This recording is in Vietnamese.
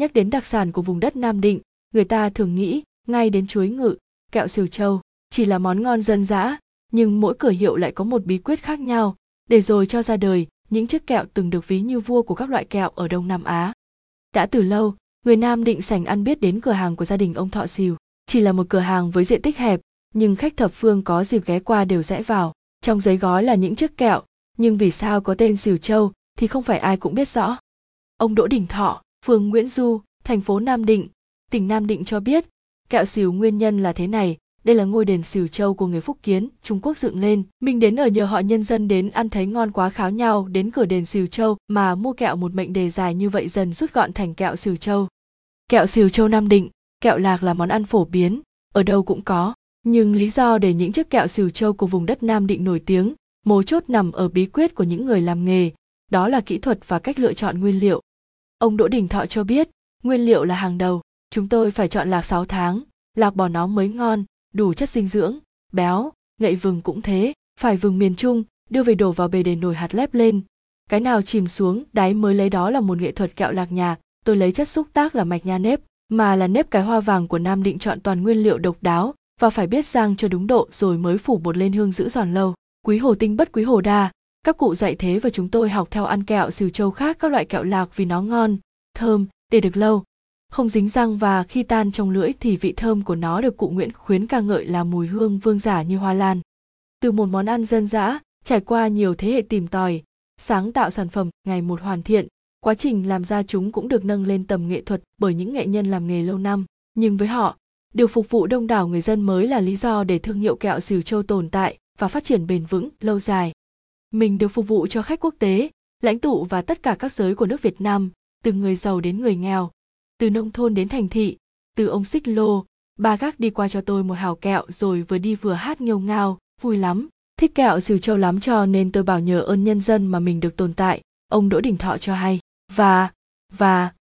nhắc đến đặc sản của vùng đất nam định, người ta thường nghĩ ngay đến chuối ngự, kẹo siêu châu chỉ là món ngon dân dã, nhưng mỗi cửa hiệu lại có một bí quyết khác nhau. Để rồi cho ra đời, những chiếc kẹo từng được ví như vua của các loại kẹo ở đông nam á. Đã từ lâu, người nam định sành ăn biết đến cửa hàng của gia đình ông thọ xìu. Chỉ là một cửa hàng với diện tích hẹp, nhưng khách thập phương có dịp ghé qua đều rẽ vào. Trong giấy gói là những chiếc kẹo, nhưng vì sao có tên xìu châu thì không phải ai cũng biết rõ. Ông đỗ đình thọ phường nguyễn du, thành phố nam định. Tỉnh nam định cho biết, kẹo xỉu nguyên nhân là thế này, đây là ngôi đền xỉu châu của người phúc kiến, trung quốc dựng lên. Mình đến ở nhờ họ nhân dân đến ăn thấy ngon quá kháo nhau, đến cửa đền xỉu châu mà mua kẹo một mệnh đề dài như vậy dần rút gọn thành kẹo xỉu châu. Kẹo xỉu châu nam định, kẹo lạc là món ăn phổ biến, ở đâu cũng có. Nhưng lý do để những chiếc kẹo xỉu châu của vùng đất nam định nổi tiếng, mấu chốt nằm ở bí quyết của những người làm nghề, đó là kỹ thuật và cách lựa chọn nguyên liệu ông đỗ đình thọ cho biết, nguyên liệu là hàng đầu, chúng tôi phải chọn lạc 6 tháng, lạc bò nó mới ngon, đủ chất dinh dưỡng, béo, ngậy vừng cũng thế, phải vừng miền trung, đưa về đổ vào bề để nồi hạt lép lên. Cái nào chìm xuống, đáy mới lấy đó là một nghệ thuật kẹo lạc nhà, tôi lấy chất xúc tác là mạch nha nếp, mà là nếp cái hoa vàng của nam định chọn toàn nguyên liệu độc đáo, và phải biết rang cho đúng độ rồi mới phủ bột lên hương giữ giòn lâu. Quý hồ tinh bất quý hồ đa các cụ dạy thế và chúng tôi học theo ăn kẹo xìu châu khác các loại kẹo lạc vì nó ngon thơm để được lâu không dính răng và khi tan trong lưỡi thì vị thơm của nó được cụ Nguyễn Khuyến ca ngợi là mùi hương vương giả như hoa lan. Từ một món ăn dân dã, trải qua nhiều thế hệ tìm tòi, sáng tạo sản phẩm ngày một hoàn thiện, quá trình làm ra chúng cũng được nâng lên tầm nghệ thuật bởi những nghệ nhân làm nghề lâu năm. Nhưng với họ, điều phục vụ đông đảo người dân mới là lý do để thương hiệu kẹo xìu châu tồn tại và phát triển bền vững lâu dài. Mình được phục vụ cho khách quốc tế, lãnh tụ và tất cả các giới của nước Việt Nam, từ người giàu đến người nghèo, từ nông thôn đến thành thị từ ông xích lô. Ba gác đi qua cho tôi một hào kẹo rồi vừa đi vừa hát nghêu ngao vui lắm. Thích kẹo xỉu châu lắm cho nên tôi bảo nhờ ơn nhân dân mà mình được tồn tại. Ông đỗ đình thọ cho hay. Và và